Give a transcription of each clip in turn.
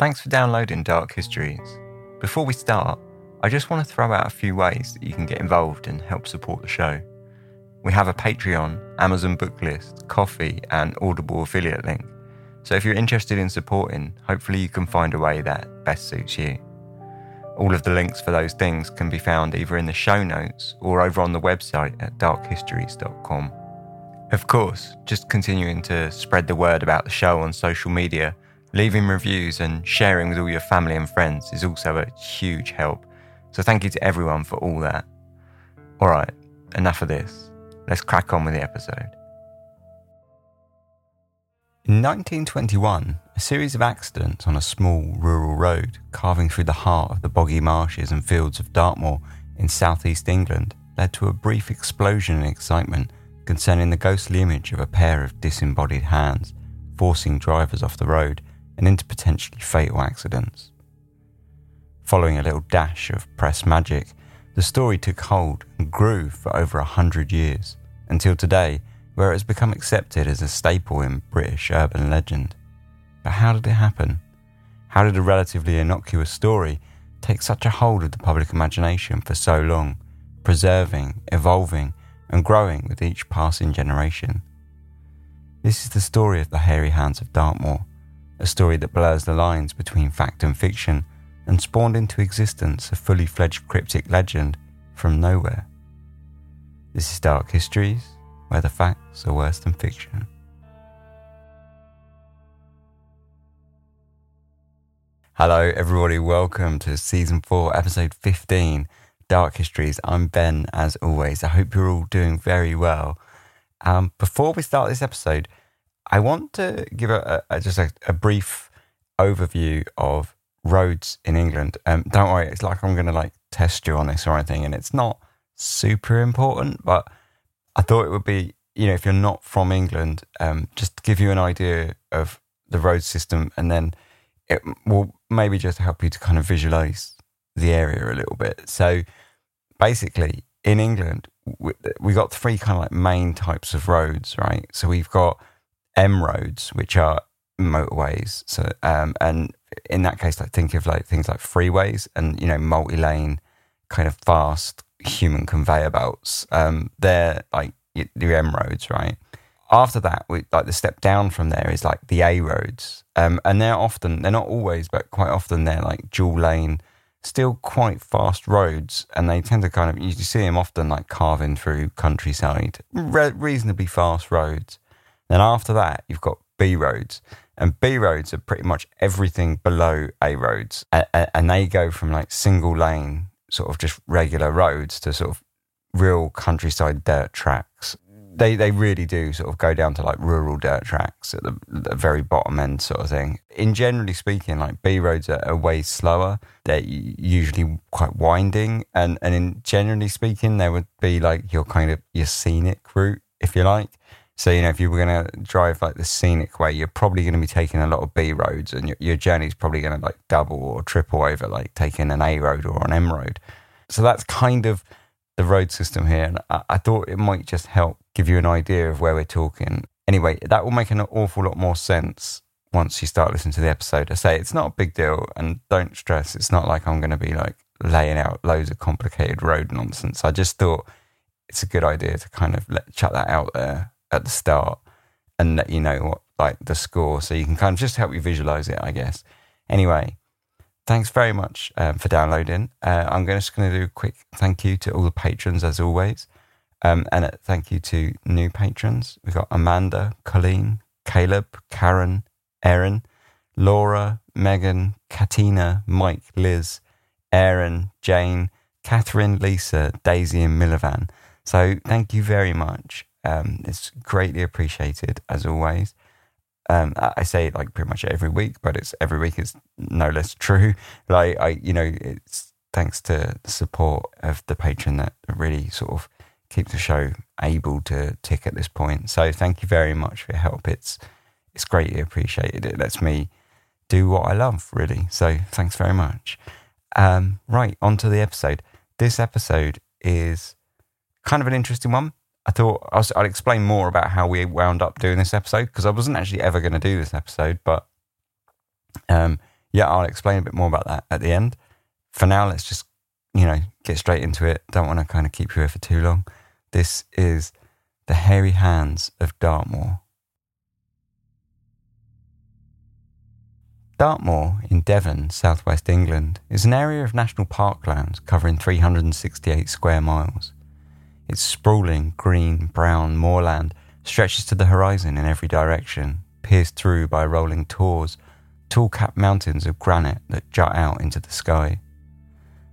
Thanks for downloading Dark Histories. Before we start, I just want to throw out a few ways that you can get involved and help support the show. We have a Patreon, Amazon book list, coffee, and Audible affiliate link. So if you're interested in supporting, hopefully you can find a way that best suits you. All of the links for those things can be found either in the show notes or over on the website at darkhistories.com. Of course, just continuing to spread the word about the show on social media, leaving reviews, and sharing with all your family and friends is also a huge help. So thank you to everyone for all that. Alright, enough of this. Let's crack on with the episode. In 1921, a series of accidents on a small rural road carving through the heart of the boggy marshes and fields of Dartmoor in southeast England led to a brief explosion in excitement concerning the ghostly image of a pair of disembodied hands forcing drivers off the road and into potentially fatal accidents. Following a little dash of press magic, the story took hold and grew for over a hundred years, until today, where it has become accepted as a staple in British urban legend. But how did it happen? How did a relatively innocuous story take such a hold of the public imagination for so long, preserving, evolving, and growing with each passing generation. This is the story of the hairy hands of Dartmoor, a story that blurs the lines between fact and fiction and spawned into existence a fully fledged cryptid legend from nowhere. This is Dark Histories, where the facts are worse than fiction. Hello, everybody. Welcome to season four, episode 15 Dark Histories. I'm Ben, as always. I hope you're all doing very well. Um, before we start this episode, I want to give a, a just a, a, brief overview of roads in England. Um, don't worry, it's like I'm going to like test you on this or anything, and it's not super important, but I thought it would be, you know, if you're not from England, um, just to give you an idea of the road system, and then it will maybe just help you to kind of visualize the area a little bit. So basically, in England, we, we got three kind of like main types of roads, right? So we've got M roads, which are motorways. So, um, and in that case, like think of like things like freeways and you know multi-lane, kind of fast human conveyor belts. Um, they're like the M roads, right? After that, we like the step down from there is like the A roads, um, and they're often they're not always, but quite often they're like dual lane still quite fast roads, and they tend to kind of you see them often like carving through countryside, re- reasonably fast roads. Then after that, you've got B roads, and B roads are pretty much everything below A roads, and, they go from like single lane, sort of just regular roads, to sort of real countryside dirt tracks they they really do sort of go down to like rural dirt tracks at the, the very bottom end sort of thing. In generally speaking, like B roads are, are way slower. They're usually quite winding, and and in generally speaking, there would be like your kind of your scenic route, if you like. So you know, if you were going to drive like the scenic way, you're probably going to be taking a lot of B roads, and your, your journey is probably going to like double or triple over like taking an A road or an M road. So that's kind of the road system here, and I, I thought it might just help give you an idea of where we're talking. Anyway, that will make an awful lot more sense once you start listening to the episode. I say it's not a big deal, and don't stress. It's not like I'm going to be like laying out loads of complicated road nonsense. I just thought it's a good idea to kind of let chuck that out there at the start and let you know what like the score, so you can kind of just help you visualize it, I guess. Anyway, thanks very much um, for downloading. Uh, I'm just going to do a quick thank you to all the patrons as always. Um, and a thank you to new patrons. We've got Amanda, Colleen, Caleb, Karen, Erin, Laura, Megan, Katina, Mike, Liz, Aaron, Jane, Catherine, Lisa, Daisy, and Milivan. So thank you very much. Um, it's greatly appreciated as always. Um, I say it like pretty much every week, but it's every week is no less true. Like I, you know, it's thanks to the support of the patron that really sort of keeps the show able to tick at this point. So thank you very much for your help. It's it's greatly appreciated. It lets me do what I love, really. So thanks very much. Um, right, on to the episode. This episode is kind of an interesting one. I thought i would explain more about how we wound up doing this episode because I wasn't actually ever going to do this episode, but um, Yeah, I'll explain a bit more about that at the end. For now, let's just, you know, get straight into it. Don't want to kind of keep you here for too long. This is The Hairy Hands of Dartmoor. Dartmoor in Devon, southwest England, is an area of national parklands covering 368 square miles. Its sprawling, green, brown moorland stretches to the horizon in every direction, pierced through by rolling tors, tall capped mountains of granite that jut out into the sky.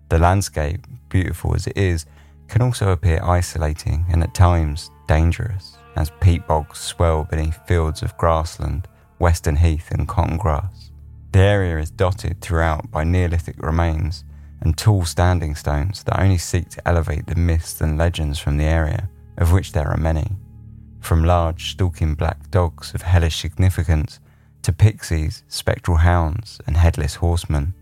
The landscape, beautiful as it is, can also appear isolating and at times dangerous, as peat bogs swell beneath fields of grassland, western heath, and cotton grass. The area is dotted throughout by Neolithic remains and tall standing stones that only seek to elevate the myths and legends from the area, of which there are many from large stalking black dogs of hellish significance to pixies, spectral hounds, and headless horsemen.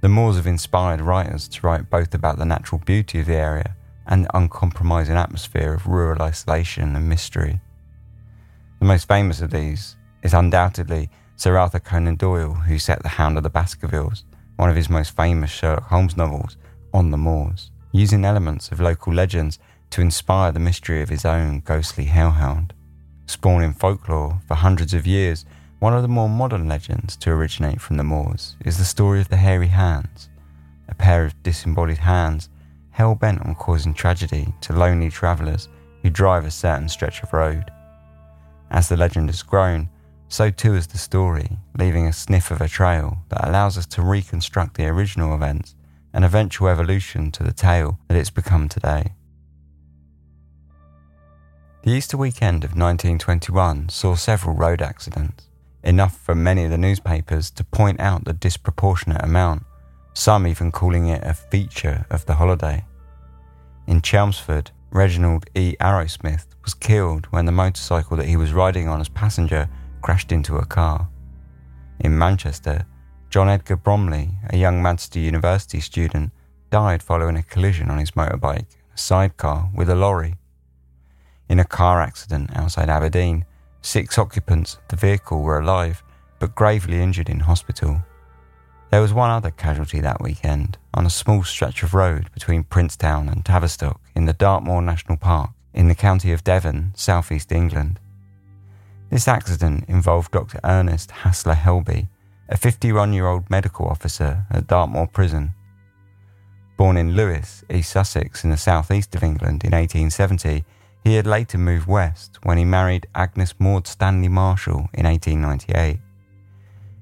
The moors have inspired writers to write both about the natural beauty of the area and the uncompromising atmosphere of rural isolation and mystery. The most famous of these is undoubtedly Sir Arthur Conan Doyle, who set The Hound of the Baskervilles, one of his most famous Sherlock Holmes novels, on the moors, using elements of local legends to inspire the mystery of his own ghostly hellhound. Spawning folklore for hundreds of years, one of the more modern legends to originate from the moors is the story of the hairy hands, a pair of disembodied hands hell bent on causing tragedy to lonely travellers who drive a certain stretch of road. As the legend has grown, so too is the story, leaving a sniff of a trail that allows us to reconstruct the original events and eventual evolution to the tale that it's become today. The Easter weekend of 1921 saw several road accidents, enough for many of the newspapers to point out the disproportionate amount, some even calling it a feature of the holiday. In Chelmsford, Reginald E. Arrowsmith was killed when the motorcycle that he was riding on as passenger crashed into a car. In Manchester, John Edgar Bromley, a young Manchester University student, died following a collision on his motorbike, a sidecar, with a lorry. In a car accident outside Aberdeen, six occupants of the vehicle were alive but gravely injured in hospital. There was one other casualty that weekend on a small stretch of road between Princetown and Tavistock in the Dartmoor National Park in the county of Devon, southeast England. This accident involved Dr. Ernest Hassler Helby, a 51 year old medical officer at Dartmoor Prison. Born in Lewes, East Sussex, in the southeast of England in 1870, he had later moved west when he married Agnes Maud Stanley Marshall in 1898.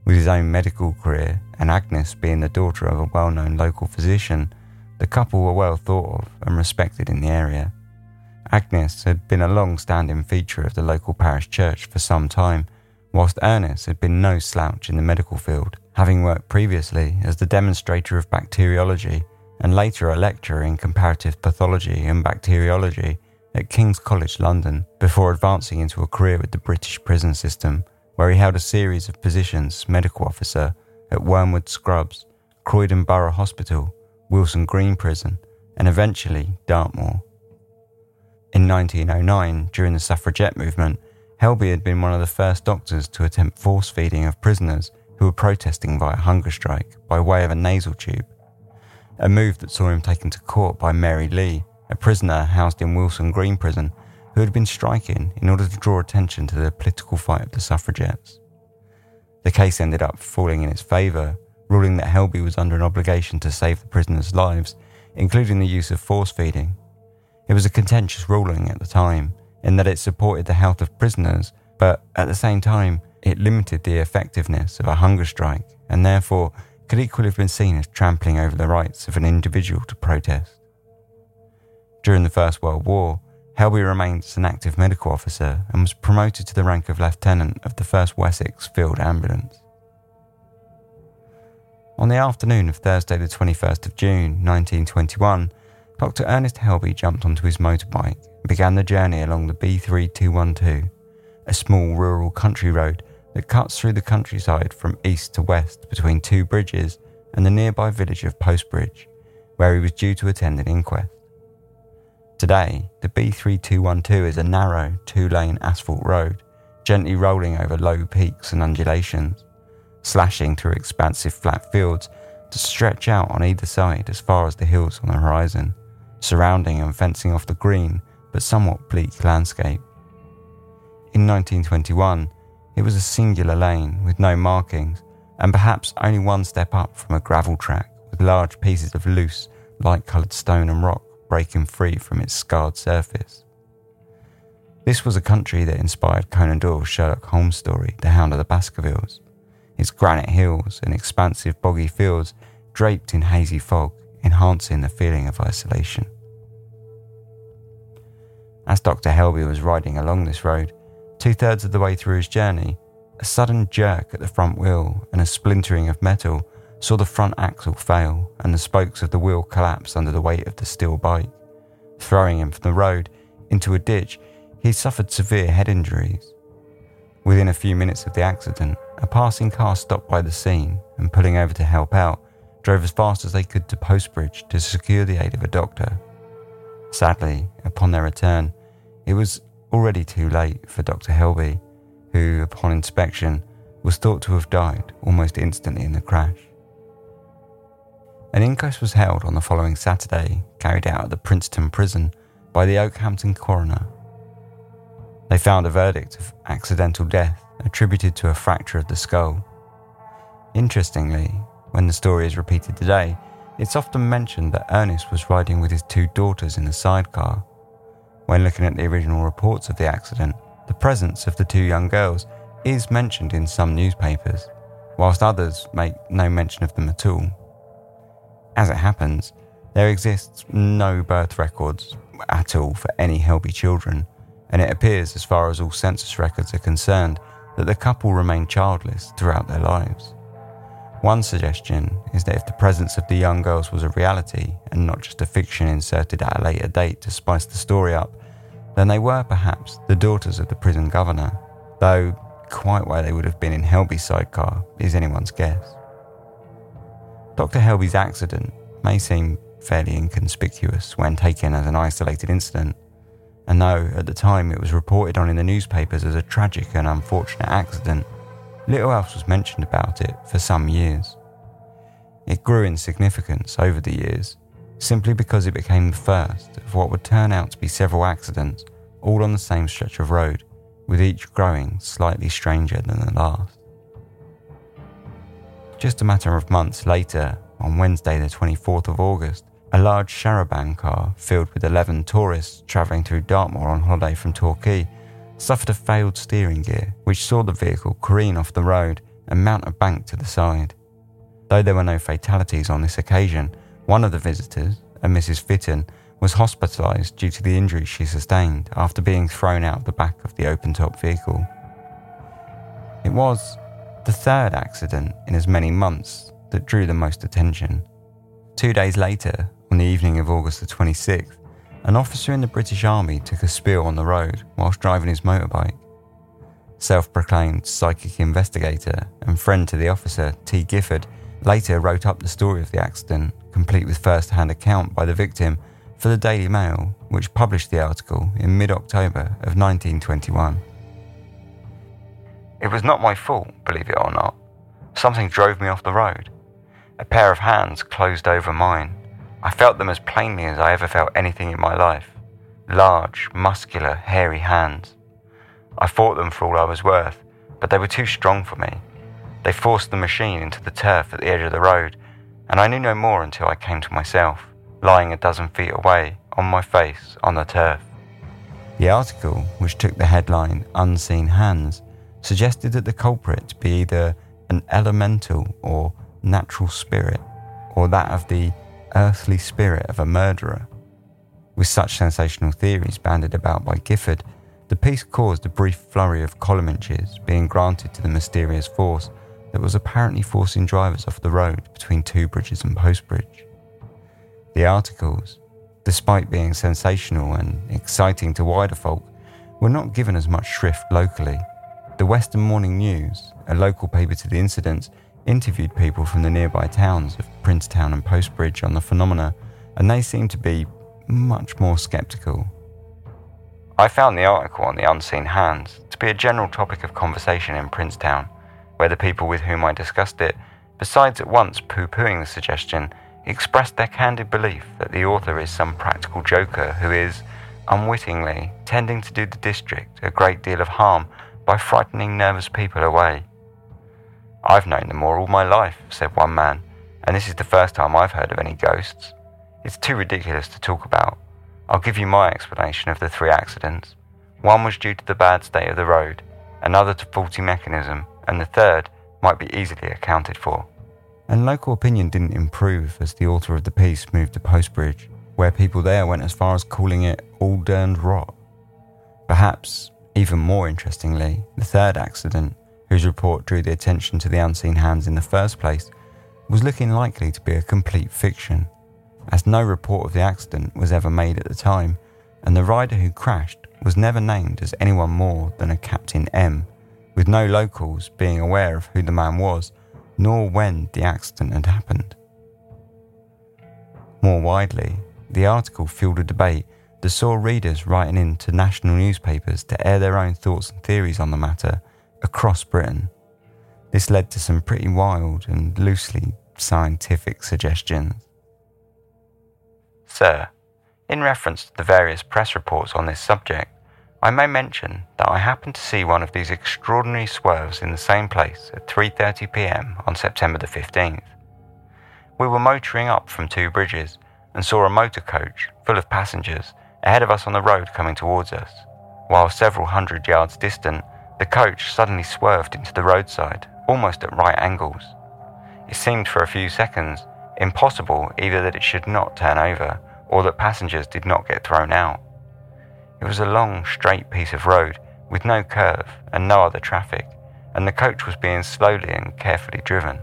With his own medical career and Agnes being the daughter of a well known local physician, the couple were well thought of and respected in the area. Agnes had been a long standing feature of the local parish church for some time, whilst Ernest had been no slouch in the medical field, having worked previously as the demonstrator of bacteriology and later a lecturer in comparative pathology and bacteriology at King's College London before advancing into a career with the British prison system, where he held a series of positions medical officer at Wormwood Scrubs, Croydon Borough Hospital, Winson Green Prison, and eventually Dartmoor. In 1909, during the suffragette movement, Helby had been one of the first doctors to attempt force feeding of prisoners who were protesting via hunger strike by way of a nasal tube, a move that saw him taken to court by Mary Leigh, a prisoner housed in Winson Green Prison who had been striking in order to draw attention to the political fight of the suffragettes. The case ended up falling in its favour, ruling that Helby was under an obligation to save the prisoners' lives, including the use of force feeding. It was a contentious ruling at the time, in that it supported the health of prisoners, but at the same time, it limited the effectiveness of a hunger strike and therefore could equally have been seen as trampling over the rights of an individual to protest. During the First World War, Helby remained as an active medical officer and was promoted to the rank of lieutenant of the 1st Wessex Field Ambulance. On the afternoon of Thursday, the 21st of June 1921, Dr. Ernest Helby jumped onto his motorbike and began the journey along the B3212, a small rural country road that cuts through the countryside from east to west between Two Bridges and the nearby village of Postbridge, where he was due to attend an inquest. Today, the B3212 is a narrow, two lane asphalt road, gently rolling over low peaks and undulations. slashing through expansive flat fields to stretch out on either side as far as the hills on the horizon, surrounding and fencing off the green but somewhat bleak landscape. In 1921, it was a singular lane with no markings and perhaps only one step up from a gravel track with large pieces of loose, light coloured stone and rock breaking free from its scarred surface. This was a country that inspired Conan Doyle's Sherlock Holmes story, The Hound of the Baskervilles. Its granite hills and expansive boggy fields draped in hazy fog, enhancing the feeling of isolation. As Dr. Helby was riding along this road, two thirds of the way through his journey, a sudden jerk at the front wheel and a splintering of metal saw the front axle fail and the spokes of the wheel collapse under the weight of the steel bike. Throwing him from the road into a ditch, he suffered severe head injuries. Within a few minutes of the accident, a passing car stopped by the scene and, pulling over to help out, drove as fast as they could to Postbridge to secure the aid of a doctor. Sadly, upon their return, it was already too late for Dr. Helby, who, upon inspection, was thought to have died almost instantly in the crash. An inquest was held on the following Saturday, carried out at the Princetown prison by the Okehampton coroner. They found a verdict of accidental death attributed to a fracture of the skull. Interestingly, when the story is repeated today, it's often mentioned that Ernest was riding with his two daughters in the sidecar. When looking at the original reports of the accident, the presence of the two young girls is mentioned in some newspapers, whilst others make no mention of them at all. As it happens, there exists no birth records at all for any Helby children, and it appears, as far as all census records are concerned, that the couple remained childless throughout their lives. One suggestion is that if the presence of the young girls was a reality and not just a fiction inserted at a later date to spice the story up, then they were perhaps the daughters of the prison governor, though quite where they would have been in Helby's sidecar is anyone's guess. Dr. Helby's accident may seem fairly inconspicuous when taken as an isolated incident, and though at the time it was reported on in the newspapers as a tragic and unfortunate accident, Little else was mentioned about it for some years. It grew in significance over the years, simply because it became the first of what would turn out to be several accidents, all on the same stretch of road, with each growing slightly stranger than the last. Just a matter of months later, on Wednesday, the 24th of August, a large charabanc car filled with 11 tourists travelling through Dartmoor on holiday from Torquay suffered a failed steering gear, which saw the vehicle careen off the road and mount a bank to the side. Though there were no fatalities on this occasion, one of the visitors, a Mrs. Fitton, was hospitalised due to the injuries she sustained after being thrown out of the back of the open top vehicle. It was the third accident in as many months that drew the most attention. Two days later, on the evening of August the 26th, an officer in the British Army took a spill on the road whilst driving his motorbike. Self proclaimed psychic investigator and friend to the officer, T. Gifford, later wrote up the story of the accident, complete with first hand account by the victim, for the Daily Mail, which published the article in mid October of 1921. It was not my fault, believe it or not. Something drove me off the road. A pair of hands closed over mine I felt them as plainly as I ever felt anything in my life large, muscular, hairy hands. I fought them for all I was worth, but they were too strong for me. They forced the machine into the turf at the edge of the road, and I knew no more until I came to myself, lying a dozen feet away, on my face, on the turf. The article, which took the headline Unseen Hands, suggested that the culprit be either an elemental or natural spirit, or that of the earthly spirit of a murderer. With such sensational theories banded about by Gifford, the piece caused a brief flurry of column inches being granted to the mysterious force that was apparently forcing drivers off the road between Two Bridges and Postbridge. The articles, despite being sensational and exciting to wider folk, were not given as much shrift locally. The Western Morning News, a local paper to the incidents, interviewed people from the nearby towns of Princetown and Postbridge on the phenomena, and they seemed to be much more sceptical. I found the article on the unseen hands to be a general topic of conversation in Princetown, where the people with whom I discussed it, besides at once poo pooing the suggestion, expressed their candid belief that the author is some practical joker who is, unwittingly, tending to do the district a great deal of harm by frightening nervous people away. I've known them all my life, said one man, and this is the first time I've heard of any ghosts. It's too ridiculous to talk about. I'll give you my explanation of the three accidents. One was due to the bad state of the road, another to faulty mechanism, and the third might be easily accounted for. And local opinion didn't improve as the author of the piece moved to Postbridge, where people there went as far as calling it all durned rot. Perhaps, even more interestingly, the third accident, whose report drew the attention to the unseen hands in the first place, was looking likely to be a complete fiction as no report of the accident was ever made at the time, and the rider who crashed was never named as anyone more than a Captain M, with no locals being aware of who the man was, nor when the accident had happened. More widely, the article fueled a debate that saw readers writing in to national newspapers to air their own thoughts and theories on the matter across Britain. This led to some pretty wild and loosely scientific suggestions. Sir, in reference to the various press reports on this subject, I may mention that I happened to see one of these extraordinary swerves in the same place at 3:30 p.m. on September the 15th. We were motoring up from Two Bridges and saw a motor coach full of passengers ahead of us on the road coming towards us, while several hundred yards distant, the coach suddenly swerved into the roadside, almost at right angles. It seemed for a few seconds Impossible either that it should not turn over or that passengers did not get thrown out. It was a long, straight piece of road with no curve and no other traffic, and the coach was being slowly and carefully driven.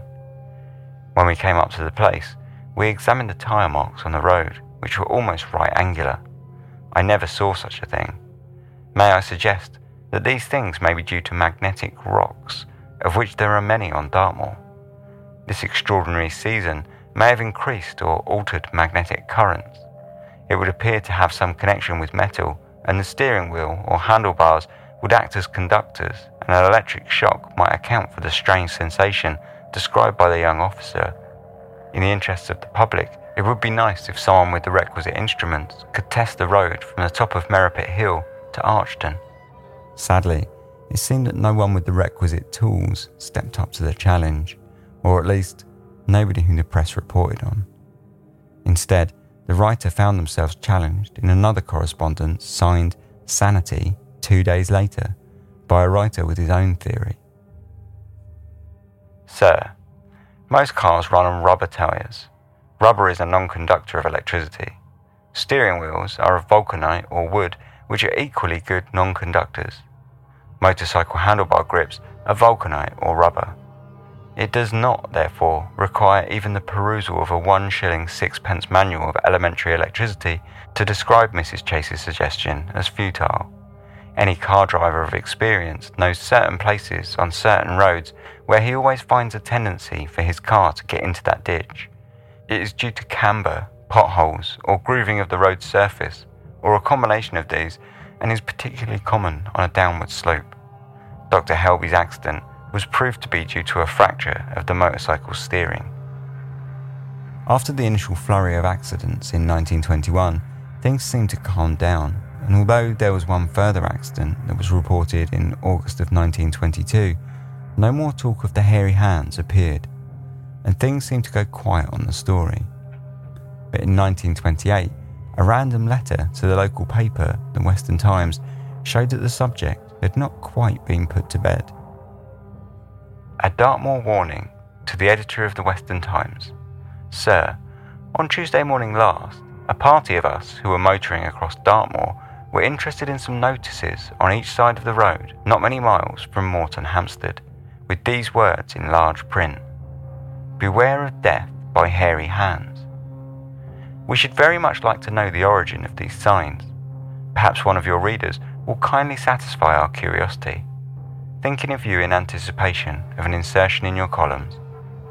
When we came up to the place, we examined the tyre marks on the road, which were almost right angular. I never saw such a thing. May I suggest that these things may be due to magnetic rocks, of which there are many on Dartmoor. This extraordinary season may have increased or altered magnetic currents. It would appear to have some connection with metal, and the steering wheel or handlebars would act as conductors, and an electric shock might account for the strange sensation described by the young officer. In the interests of the public, it would be nice if someone with the requisite instruments could test the road from the top of Merripit Hill to Archton. Sadly, it seemed that no one with the requisite tools stepped up to the challenge, or at least nobody whom the press reported on. Instead, the writer found themselves challenged in another correspondence signed Sanity two days later by a writer with his own theory. Sir, most cars run on rubber tyres. Rubber is a non conductor of electricity. Steering wheels are of vulcanite or wood, which are equally good non conductors. Motorcycle handlebar grips are vulcanite or rubber. It does not, therefore, require even the perusal of a one shilling sixpence manual of elementary electricity to describe Mrs. Chase's suggestion as futile. Any car driver of experience knows certain places on certain roads where he always finds a tendency for his car to get into that ditch. It is due to camber, potholes, or grooving of the road's surface, or a combination of these, and is particularly common on a downward slope. Dr. Helby's accident was proved to be due to a fracture of the motorcycle's steering. After the initial flurry of accidents in 1921, things seemed to calm down, and although there was one further accident that was reported in August of 1922, no more talk of the hairy hands appeared, and things seemed to go quiet on the story. But in 1928, a random letter to the local paper, the Western Times, showed that the subject had not quite been put to bed. A Dartmoor warning to the editor of the Western Times. Sir, on Tuesday morning last, a party of us who were motoring across Dartmoor were interested in some notices on each side of the road, not many miles from Moretonhampstead, with these words in large print Beware of death by hairy hands. We should very much like to know the origin of these signs. Perhaps one of your readers will kindly satisfy our curiosity Thinking of you in anticipation of an insertion in your columns,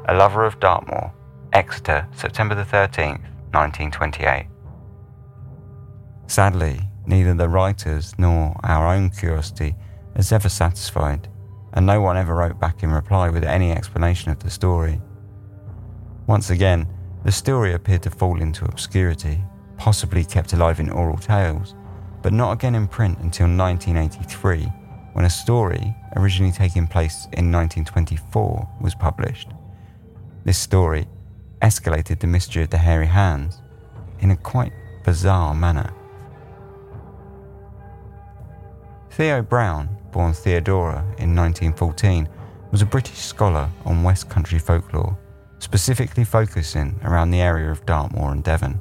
A Lover of Dartmoor, Exeter, September the 13th, 1928. Sadly, neither the writers nor our own curiosity is ever satisfied, and no one ever wrote back in reply with any explanation of the story. Once again, the story appeared to fall into obscurity, possibly kept alive in oral tales, but not again in print until 1983, when a story, originally taking place in 1924, was published. This story escalated the mystery of the hairy hands in a quite bizarre manner. Theo Brown, born Theodora in 1914, was a British scholar on West Country folklore, specifically focusing around the area of Dartmoor and Devon.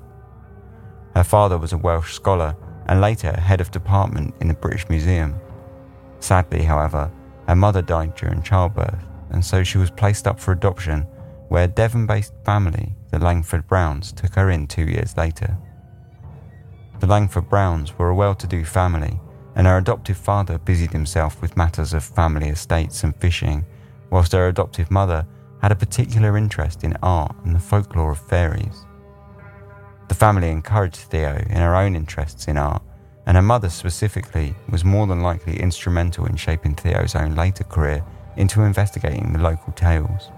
Her father was a Welsh scholar and later head of department in the British Museum. Sadly, however, her mother died during childbirth, and so she was placed up for adoption, where a Devon based family, the Langford Browns, took her in two years later. The Langford Browns were a well to do family and her adoptive father busied himself with matters of family estates and fishing, whilst her adoptive mother had a particular interest in art and the folklore of fairies. The family encouraged Theo in her own interests in art, and her mother specifically was more than likely instrumental in shaping Theo's own later career into investigating the local tales.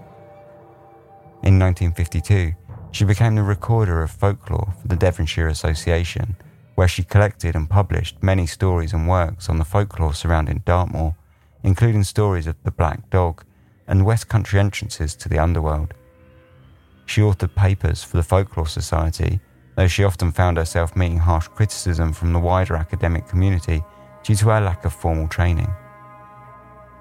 In 1952, she became the recorder of folklore for the Devonshire Association where she collected and published many stories and works on the folklore surrounding Dartmoor, including stories of the Black Dog and West Country entrances to the underworld. She authored papers for the Folklore Society, though she often found herself meeting harsh criticism from the wider academic community due to her lack of formal training.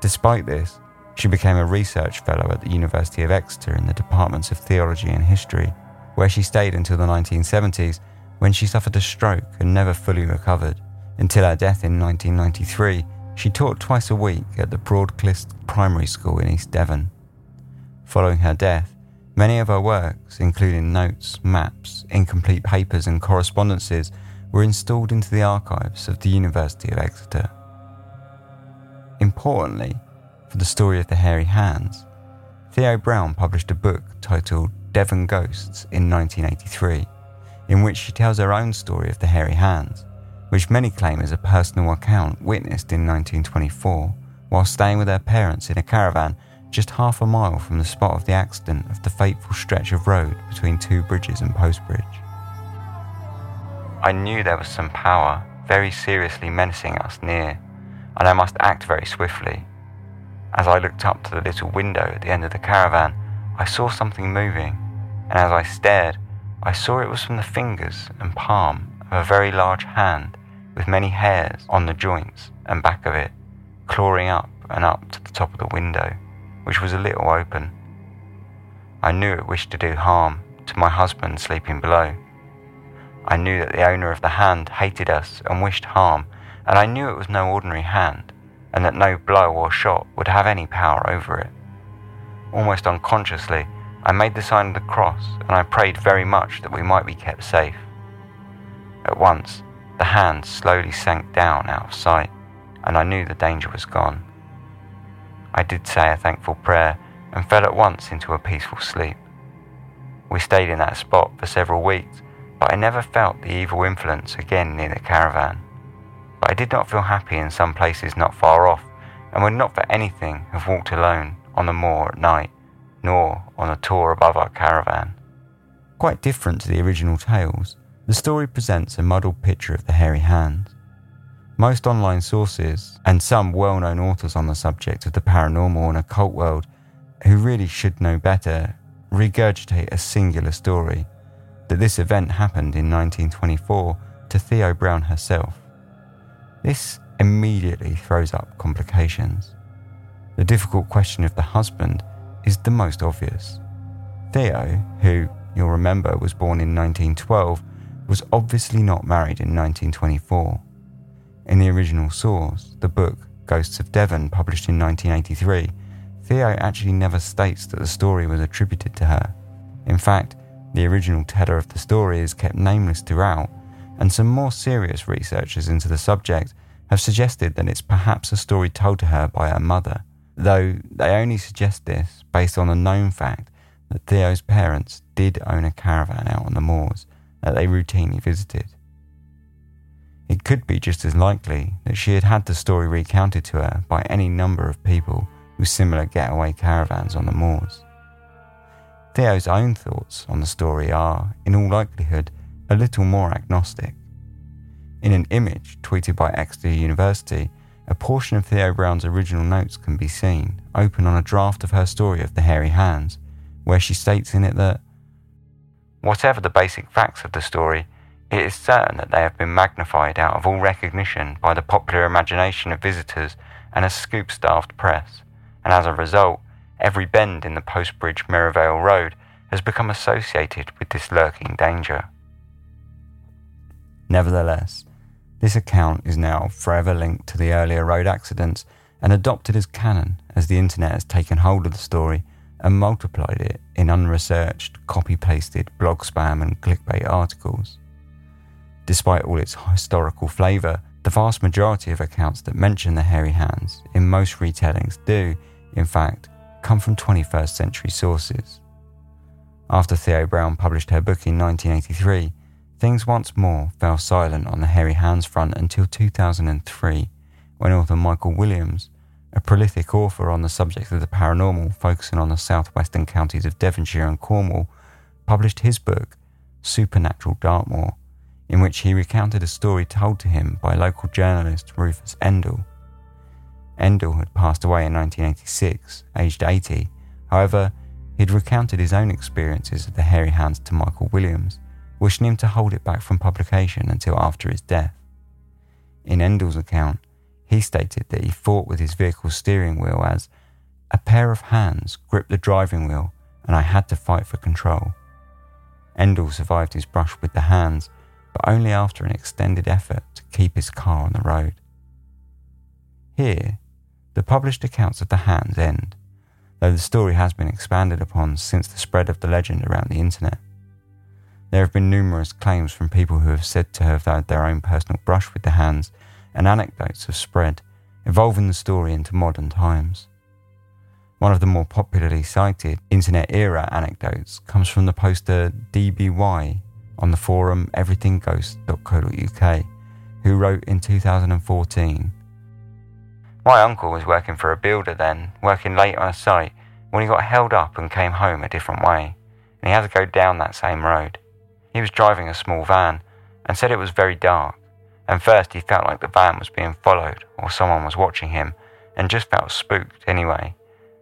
Despite this, she became a research fellow at the University of Exeter in the departments of theology and history, where she stayed until the 1970s when she suffered a stroke and never fully recovered. Until her death in 1993, she taught twice a week at the Broadclyst Primary School in East Devon. Following her death, many of her works, including notes, maps, incomplete papers, and correspondences, were installed into the archives of the University of Exeter. Importantly, for the story of the hairy hands, Theo Brown published a book titled Devon Ghosts in 1983 in which she tells her own story of the hairy hands, which many claim is a personal account witnessed in 1924 while staying with their parents in a caravan just half a mile from the spot of the accident of the fateful stretch of road between Two Bridges and Postbridge. I knew there was some power very seriously menacing us near, and I must act very swiftly. As I looked up to the little window at the end of the caravan, I saw something moving, and as I stared, I saw it was from the fingers and palm of a very large hand with many hairs on the joints and back of it, clawing up and up to the top of the window, which was a little open. I knew it wished to do harm to my husband sleeping below. I knew that the owner of the hand hated us and wished harm, and I knew it was no ordinary hand, and that no blow or shot would have any power over it. Almost unconsciously, I made the sign of the cross and I prayed very much that we might be kept safe. At once, the hand slowly sank down out of sight, and I knew the danger was gone. I did say a thankful prayer and fell at once into a peaceful sleep. We stayed in that spot for several weeks, but I never felt the evil influence again near the caravan. But I did not feel happy in some places not far off, and would not for anything have walked alone on the moor at night nor on a tor above our caravan. Quite different to the original tales, the story presents a muddled picture of the hairy hands. Most online sources, and some well known authors on the subject of the paranormal and occult world, who really should know better, regurgitate a singular story that this event happened in 1924 to Theo Brown herself. This immediately throws up complications. The difficult question of the husband is the most obvious. Theo, who you'll remember was born in 1912, was obviously not married in 1924. In the original source, the book Ghosts of Devon, published in 1983, Theo actually never states that the story was attributed to her. In fact, the original teller of the story is kept nameless throughout, and some more serious researchers into the subject have suggested that it's perhaps a story told to her by her mother though they only suggest this based on the known fact that Theo's parents did own a caravan out on the moors that they routinely visited. It could be just as likely that she had had the story recounted to her by any number of people with similar getaway caravans on the moors. Theo's own thoughts on the story are, in all likelihood, a little more agnostic. In an image tweeted by Exeter University, a portion of Theo Brown's original notes can be seen, open on a draft of her story of the hairy hands, where she states in it that, Whatever the basic facts of the story, it is certain that they have been magnified out of all recognition by the popular imagination of visitors and a scoop staffed press, and as a result, every bend in the Post Bridge Merivale Road has become associated with this lurking danger. Nevertheless, this account is now forever linked to the earlier road accidents and adopted as canon as the internet has taken hold of the story and multiplied it in unresearched, copy pasted blog spam and clickbait articles. Despite all its historical flavour, the vast majority of accounts that mention the hairy hands in most retellings do, in fact, come from 21st century sources. After Theo Brown published her book in 1983, things once more fell silent on the hairy hands front until 2003, when author Michael Williams, a prolific author on the subject of the paranormal, focusing on the southwestern counties of Devonshire and Cornwall, published his book, Supernatural Dartmoor, in which he recounted a story told to him by local journalist Rufus Endle. Endle had passed away in 1986, aged 80. However, he'd recounted his own experiences of the hairy hands to Michael Williams, wishing him to hold it back from publication until after his death. In Endle's account, he stated that he fought with his vehicle's steering wheel as a pair of hands gripped the driving wheel and I had to fight for control. Endle survived his brush with the hands, but only after an extended effort to keep his car on the road. Here, the published accounts of the hands end, though the story has been expanded upon since the spread of the legend around the internet. There have been numerous claims from people who have said to have had their own personal brush with the hands and anecdotes have spread, evolving the story into modern times. One of the more popularly cited internet era anecdotes comes from the poster DBY on the forum everythingghost.co.uk, who wrote in 2014 My uncle was working for a builder then, working late on a site, when he got held up and came home a different way, and he had to go down that same road. He was driving a small van and said it was very dark. And first he felt like the van was being followed or someone was watching him and just felt spooked anyway.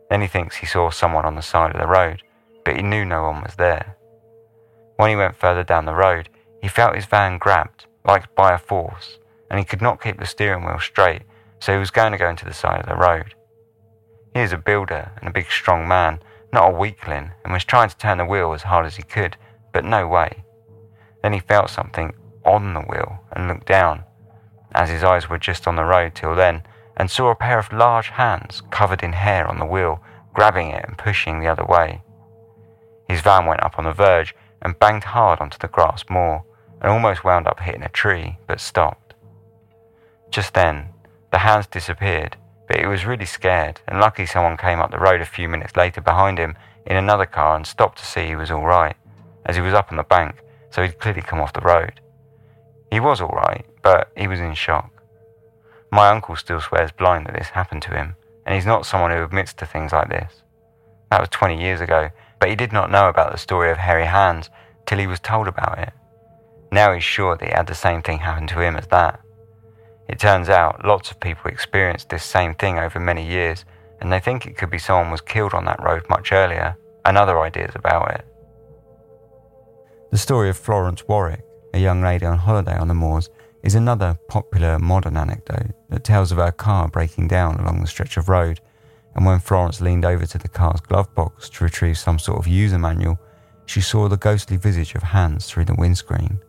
Then he thinks he saw someone on the side of the road, but he knew no one was there. When he went further down the road, he felt his van grabbed, like by a force, and he could not keep the steering wheel straight, so he was going to go into the side of the road. He is a builder and a big strong man, not a weakling, and was trying to turn the wheel as hard as he could, but no way. Then he felt something on the wheel down, as his eyes were just on the road till then, and saw a pair of large hands covered in hair on the wheel, grabbing it and pushing the other way. His van went up on the verge and banged hard onto the grass moor, and almost wound up hitting a tree, but stopped. Just then, the hands disappeared, but he was really scared, and lucky someone came up the road a few minutes later behind him in another car and stopped to see he was all right, as he was up on the bank, so he'd clearly come off the road. He was all right, but he was in shock. My uncle still swears blind that this happened to him, and he's not someone who admits to things like this. That was 20 years ago, but he did not know about the story of hairy hands till he was told about it. Now he's sure that he had the same thing happen to him as that. It turns out lots of people experienced this same thing over many years, and they think it could be someone was killed on that road much earlier, and other ideas about it. The story of Florence Warwick a young lady on holiday on the moors, is another popular modern anecdote that tells of her car breaking down along the stretch of road, and when Florence leaned over to the car's glove box to retrieve some sort of user manual, she saw the ghostly visage of hands through the windscreen.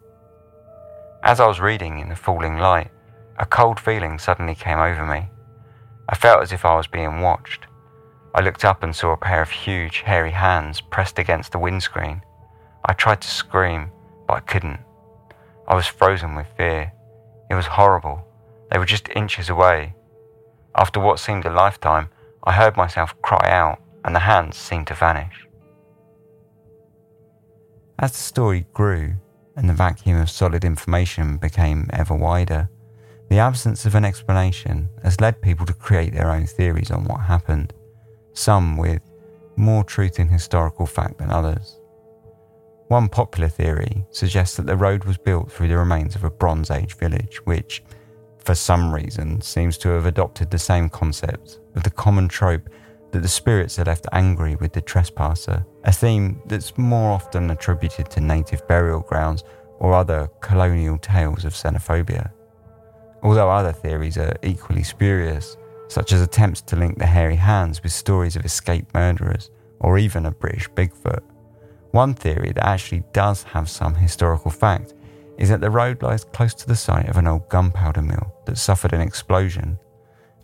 As I was reading in the falling light, a cold feeling suddenly came over me. I felt as if I was being watched. I looked up and saw a pair of huge, hairy hands pressed against the windscreen. I tried to scream, but I couldn't. I was frozen with fear. It was horrible. They were just inches away. After what seemed a lifetime, I heard myself cry out, and the hands seemed to vanish. As the story grew, and the vacuum of solid information became ever wider, the absence of an explanation has led people to create their own theories on what happened, some with more truth in historical fact than others. One popular theory suggests that the road was built through the remains of a Bronze Age village, which, for some reason, seems to have adopted the same concept of the common trope that the spirits are left angry with the trespasser, a theme that's more often attributed to native burial grounds or other colonial tales of xenophobia. Although other theories are equally spurious, such as attempts to link the hairy hands with stories of escaped murderers or even a British Bigfoot. One theory that actually does have some historical fact is that the road lies close to the site of an old gunpowder mill that suffered an explosion,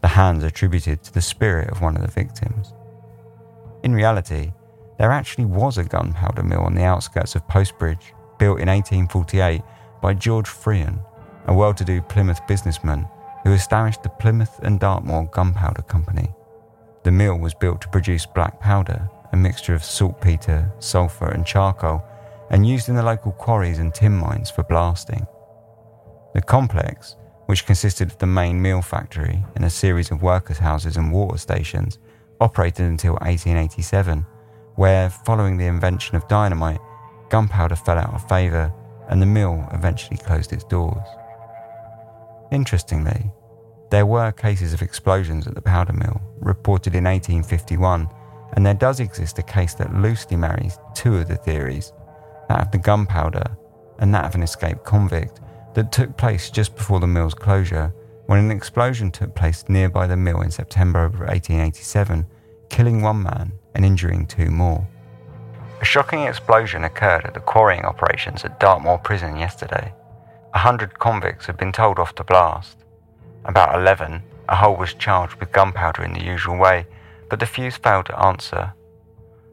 the hands attributed to the spirit of one of the victims. In reality, there actually was a gunpowder mill on the outskirts of Postbridge, built in 1848 by George Frean, a well to do Plymouth businessman who established the Plymouth and Dartmoor Gunpowder Company. The mill was built to produce black powder, a mixture of saltpeter, sulphur, and charcoal, and used in the local quarries and tin mines for blasting. The complex, which consisted of the main mill factory and a series of workers' houses and water stations, operated until 1887, where, following the invention of dynamite, gunpowder fell out of favour and the mill eventually closed its doors. Interestingly, there were cases of explosions at the powder mill reported in 1851, and there does exist a case that loosely marries two of the theories that of the gunpowder and that of an escaped convict that took place just before the mill's closure when an explosion took place nearby the mill in September of 1887, killing one man and injuring two more. A shocking explosion occurred at the quarrying operations at Dartmoor Prison yesterday. A hundred convicts had been told off to blast. About eleven, a hole was charged with gunpowder in the usual way, but the fuse failed to answer.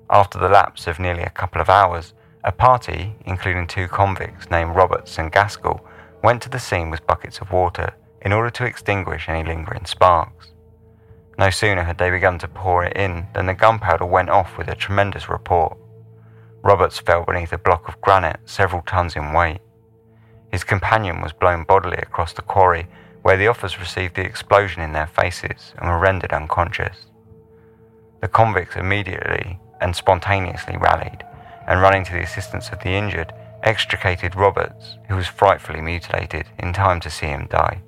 After the lapse of nearly a couple of hours, a party, including two convicts named Roberts and Gaskell, went to the scene with buckets of water in order to extinguish any lingering sparks. No sooner had they begun to pour it in than the gunpowder went off with a tremendous report. Roberts fell beneath a block of granite several tons in weight. His companion was blown bodily across the quarry, where the officers received the explosion in their faces and were rendered unconscious. The convicts immediately and spontaneously rallied, and running to the assistance of the injured, extricated Roberts, who was frightfully mutilated, in time to see him die.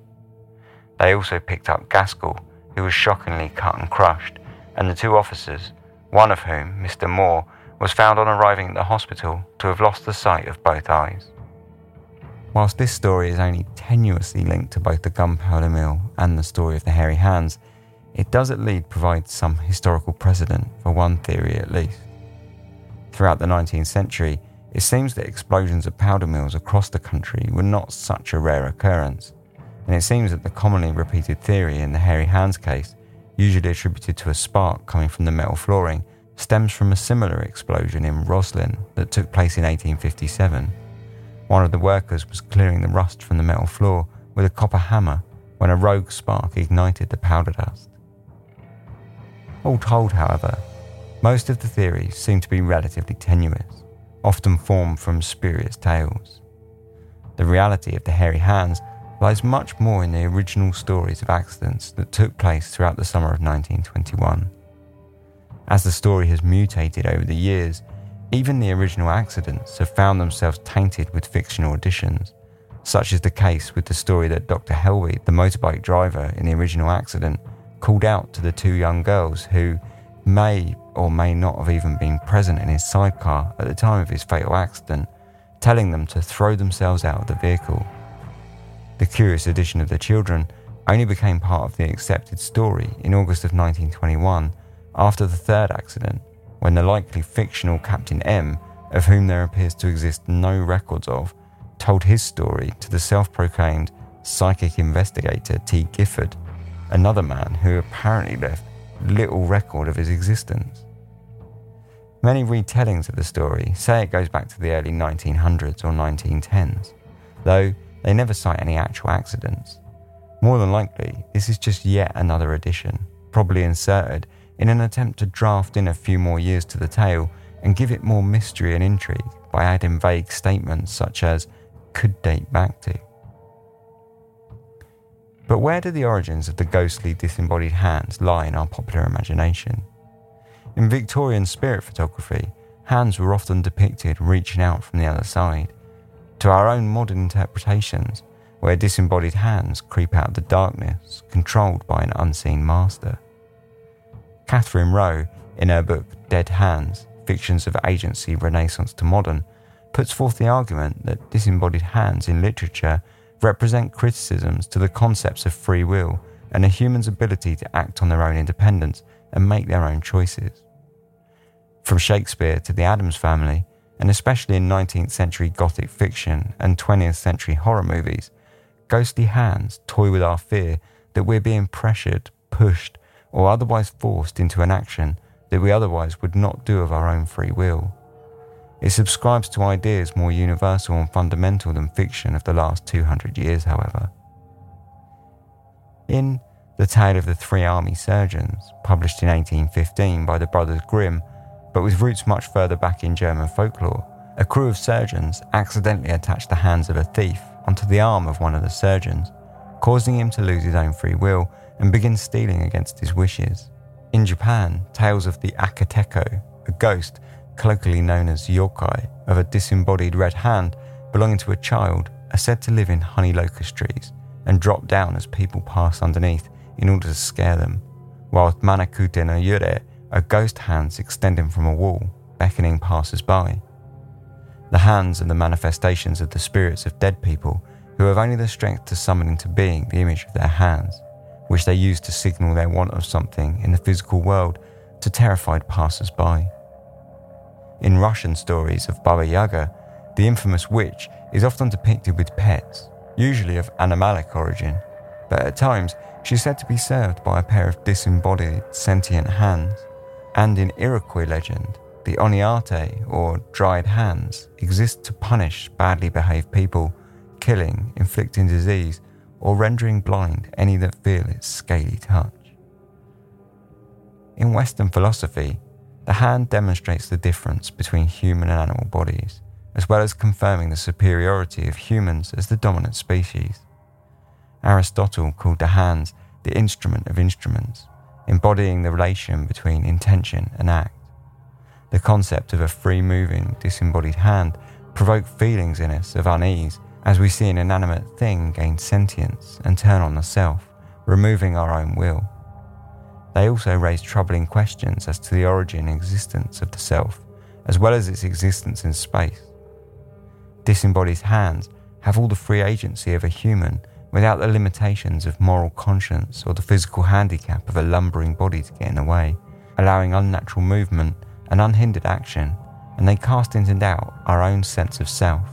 They also picked up Gaskell, who was shockingly cut and crushed, and the two officers, one of whom, Mr. Moore, was found on arriving at the hospital to have lost the sight of both eyes. Whilst this story is only tenuously linked to both the gunpowder mill and the story of the hairy hands, it does at least provide some historical precedent for one theory at least. Throughout the 19th century, it seems that explosions of powder mills across the country were not such a rare occurrence, and it seems that the commonly repeated theory in the hairy hands case, usually attributed to a spark coming from the metal flooring, stems from a similar explosion in Roslin that took place in 1857 one of the workers was clearing the rust from the metal floor with a copper hammer when a rogue spark ignited the powder dust. All told, however, most of the theories seem to be relatively tenuous, often formed from spurious tales. The reality of the hairy hands lies much more in the original stories of accidents that took place throughout the summer of 1921. As the story has mutated over the years, even the original accidents have found themselves tainted with fictional additions, such is the case with the story that Dr. Helwig, the motorbike driver in the original accident, called out to the two young girls who may or may not have even been present in his sidecar at the time of his fatal accident, telling them to throw themselves out of the vehicle. The curious addition of the children only became part of the accepted story in August of 1921 after the third accident when the likely fictional Captain M, of whom there appears to exist no records of, told his story to the self proclaimed psychic investigator T. Gifford, another man who apparently left little record of his existence. Many retellings of the story say it goes back to the early 1900s or 1910s, though they never cite any actual accidents. More than likely, this is just yet another addition, probably inserted in an attempt to draft in a few more years to the tale and give it more mystery and intrigue by adding vague statements such as could date back to. But where do the origins of the ghostly disembodied hands lie in our popular imagination? In Victorian spirit photography, hands were often depicted reaching out from the other side. To our own modern interpretations, where disembodied hands creep out of the darkness, controlled by an unseen master. Katherine Rowe, in her book Dead Hands Fictions of Agency Renaissance to Modern, puts forth the argument that disembodied hands in literature represent criticisms to the concepts of free will and a human's ability to act on their own independence and make their own choices. From Shakespeare to the Addams Family, and especially in 19th century Gothic fiction and 20th century horror movies, ghostly hands toy with our fear that we're being pressured, pushed, or otherwise forced into an action that we otherwise would not do of our own free will. It subscribes to ideas more universal and fundamental than fiction of the last 200 years, however. In The Tale of the Three Army Surgeons, published in 1815 by the Brothers Grimm, but with roots much further back in German folklore, a crew of surgeons accidentally attached the hands of a thief onto the arm of one of the surgeons, causing him to lose his own free will and begin stealing against his wishes. In Japan, tales of the Akateko, a ghost, colloquially known as yokai, of a disembodied red hand belonging to a child, are said to live in honey locust trees and drop down as people pass underneath in order to scare them, whilst Manakute no Yure are ghost hands extending from a wall, beckoning passers by. The hands are the manifestations of the spirits of dead people who have only the strength to summon into being the image of their hands, which they use to signal their want of something in the physical world to terrified passers by. In Russian stories of Baba Yaga, the infamous witch is often depicted with pets, usually of animalic origin, but at times she is said to be served by a pair of disembodied sentient hands. And in Iroquois legend, the Oniate, or dried hands, exist to punish badly behaved people, killing, inflicting disease, or rendering blind any that feel its scaly touch. In Western philosophy, the hand demonstrates the difference between human and animal bodies, as well as confirming the superiority of humans as the dominant species. Aristotle called the hands the instrument of instruments, embodying the relation between intention and act. The concept of a free moving, disembodied hand provoked feelings in us of unease as we see an inanimate thing gain sentience and turn on the self, removing our own will. They also raise troubling questions as to the origin and existence of the self, as well as its existence in space. Disembodied hands have all the free agency of a human without the limitations of moral conscience or the physical handicap of a lumbering body to get in the way, allowing unnatural movement and unhindered action, and they cast into doubt our own sense of self.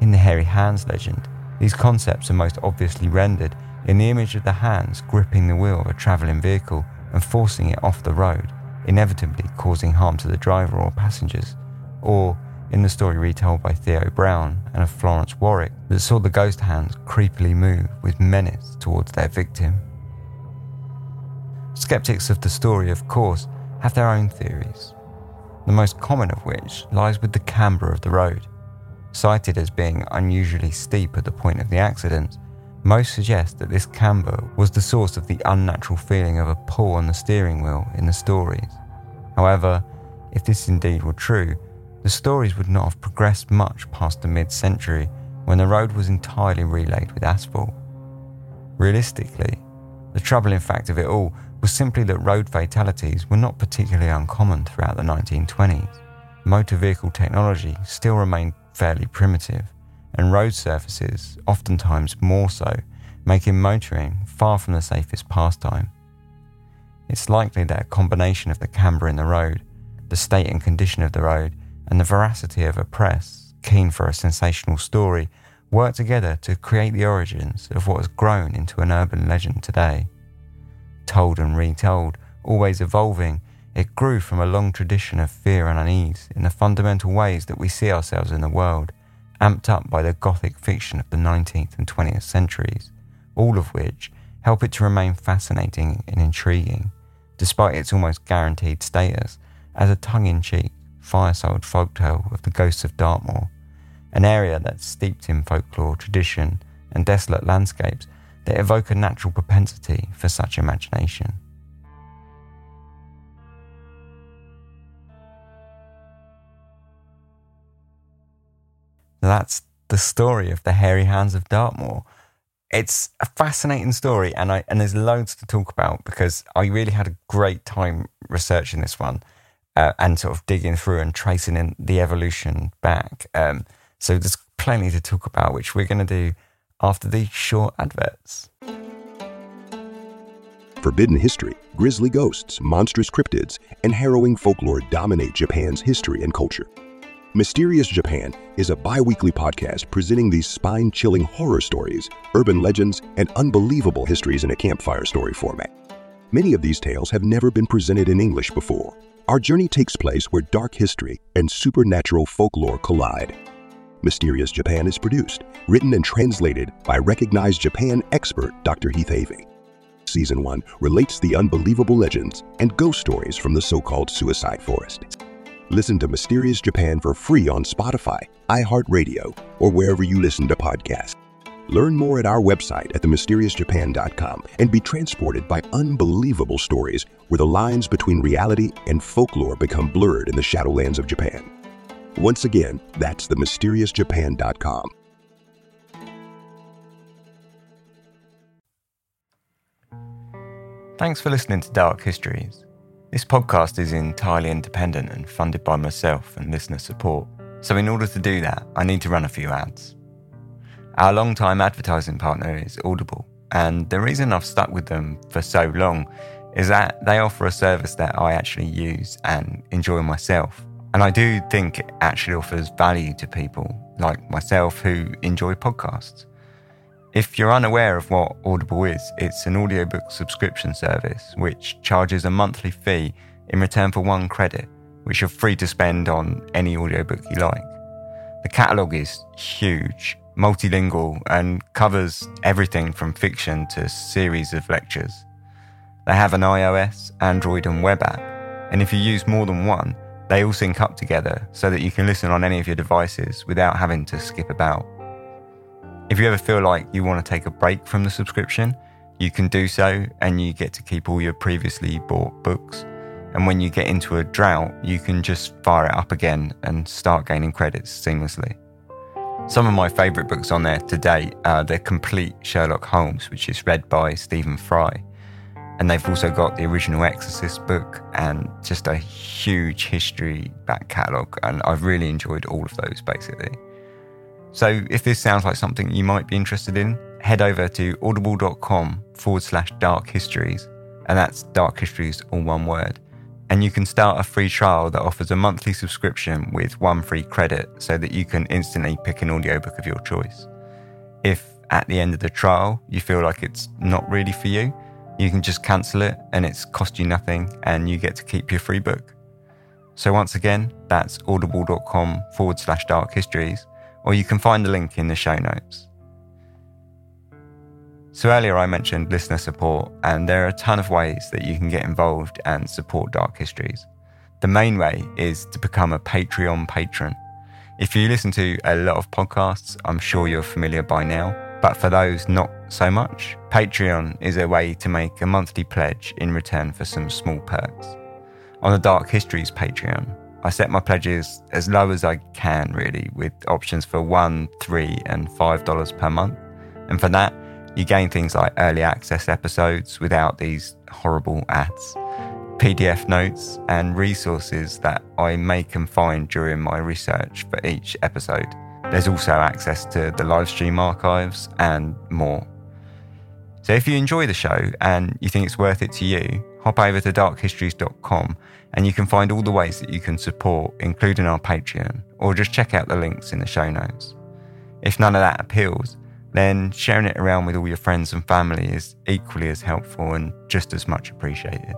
In the hairy hands legend, these concepts are most obviously rendered in the image of the hands gripping the wheel of a travelling vehicle and forcing it off the road, inevitably causing harm to the driver or passengers, or in the story retold by Theo Brown and of Florence Warwick that saw the ghost hands creepily move with menace towards their victim. Skeptics of the story, of course, have their own theories, the most common of which lies with the camber of the road. Cited as being unusually steep at the point of the accident, most suggest that this camber was the source of the unnatural feeling of a pull on the steering wheel in the stories. However, if this indeed were true, the stories would not have progressed much past the mid century when the road was entirely relaid with asphalt. Realistically, the troubling fact of it all was simply that road fatalities were not particularly uncommon throughout the 1920s. Motor vehicle technology still remained fairly primitive, and road surfaces, oftentimes more so, making motoring far from the safest pastime. It's likely that a combination of the camber in the road, the state and condition of the road, and the veracity of a press, keen for a sensational story, worked together to create the origins of what has grown into an urban legend today. Told and retold, always evolving, it grew from a long tradition of fear and unease in the fundamental ways that we see ourselves in the world, amped up by the Gothic fiction of the 19th and 20th centuries, all of which help it to remain fascinating and intriguing, despite its almost guaranteed status as a tongue in cheek fireside folktale of the ghosts of Dartmoor, an area that's steeped in folklore, tradition, and desolate landscapes that evoke a natural propensity for such imagination. That's the story of the hairy hands of Dartmoor. It's a fascinating story, and I and there's loads to talk about because I really had a great time researching this one uh, and sort of digging through and tracing in the evolution back. Um, so there's plenty to talk about, which we're going to do after these short adverts. Forbidden history, grisly ghosts, monstrous cryptids, and harrowing folklore dominate Japan's history and culture. Mysterious Japan is a bi weekly podcast presenting these spine chilling horror stories, urban legends, and unbelievable histories in a campfire story format. Many of these tales have never been presented in English before. Our journey takes place where dark history and supernatural folklore collide. Mysterious Japan is produced, written, and translated by recognized Japan expert Dr. Heath Having. Season 1 relates the unbelievable legends and ghost stories from the so called suicide forest. Listen to Mysterious Japan for free on Spotify, iHeartRadio, or wherever you listen to podcasts. Learn more at our website at themysteriousjapan.com and be transported by unbelievable stories where the lines between reality and folklore become blurred in the shadowlands of Japan. Once again, that's themysteriousjapan.com. Thanks for listening to Dark Histories. This podcast is entirely independent and funded by myself and listener support. So, in order to do that, I need to run a few ads. Our long-time advertising partner is Audible, and the reason I've stuck with them for so long is that they offer a service that I actually use and enjoy myself. And I do think it actually offers value to people like myself who enjoy podcasts. If you're unaware of what Audible is, it's an audiobook subscription service which charges a monthly fee in return for one credit, which you're free to spend on any audiobook you like. The catalogue is huge, multilingual, and covers everything from fiction to series of lectures. They have an iOS, Android, and web app, and if you use more than one, they all sync up together so that you can listen on any of your devices without having to skip about. If you ever feel like you want to take a break from the subscription, you can do so and you get to keep all your previously bought books. And when you get into a drought, you can just fire it up again and start gaining credits seamlessly. Some of my favourite books on there to date are The Complete Sherlock Holmes, which is read by Stephen Fry. And they've also got the original Exorcist book and just a huge history back catalogue. And I've really enjoyed all of those basically. So if this sounds like something you might be interested in, head over to audible.com forward slash dark histories. And that's dark histories, all one word. And you can start a free trial that offers a monthly subscription with one free credit so that you can instantly pick an audiobook of your choice. If at the end of the trial you feel like it's not really for you, you can just cancel it and it's cost you nothing and you get to keep your free book. So once again, that's audible.com forward slash dark histories, or you can find the link in the show notes. So earlier I mentioned listener support, and there are a ton of ways that you can get involved and support Dark Histories. The main way is to become a Patreon patron. If you listen to a lot of podcasts, I'm sure you're familiar by now. But for those not so much, Patreon is a way to make a monthly pledge in return for some small perks. On the Dark Histories Patreon, I set my pledges as low as I can, really, with options for one, three, and five dollars per month. And for that, you gain things like early access episodes without these horrible ads, PDF notes, and resources that I make and find during my research for each episode. There's also access to the live stream archives and more. So if you enjoy the show and you think it's worth it to you, hop over to darkhistories.com and you can find all the ways that you can support, including our Patreon, or just check out the links in the show notes. If none of that appeals, then sharing it around with all your friends and family is equally as helpful and just as much appreciated.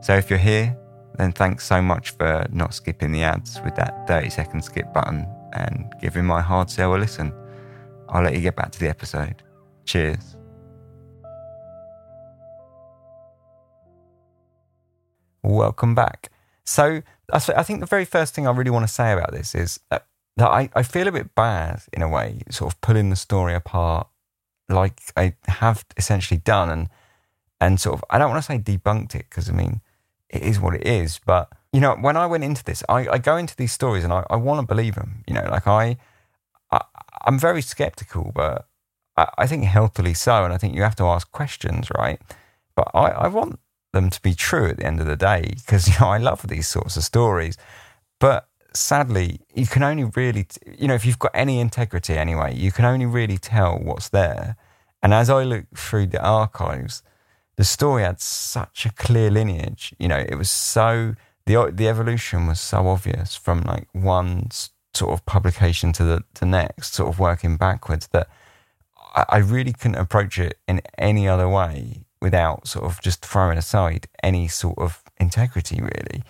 So if you're here, then thanks so much for not skipping the ads with that 30 second skip button and giving my hard sell a listen. I'll let you get back to the episode. Cheers. Welcome back. So, I think the very first thing I really want to say about this is uh, that I, feel a bit bad in a way, sort of pulling the story apart like I have essentially done and and sort of I don't want to say debunked it because I mean it is what it is, but you know, when I went into this, I, I go into these stories and I, I want to believe them. You know, like I I, I'm very skeptical, but I, I think healthily so. And I think you have to ask questions, right? But I, I want them to be true at the end of the day because you know I love these sorts of stories. But sadly, you can only really, you know, if you've got any integrity anyway, you can only really tell what's there. And as I look through the archives, the story had such a clear lineage. You know, it was so the the evolution was so obvious from like one sort of publication to the, the next, sort of working backwards that I, I really couldn't approach it in any other way without sort of just throwing aside any sort of integrity, really.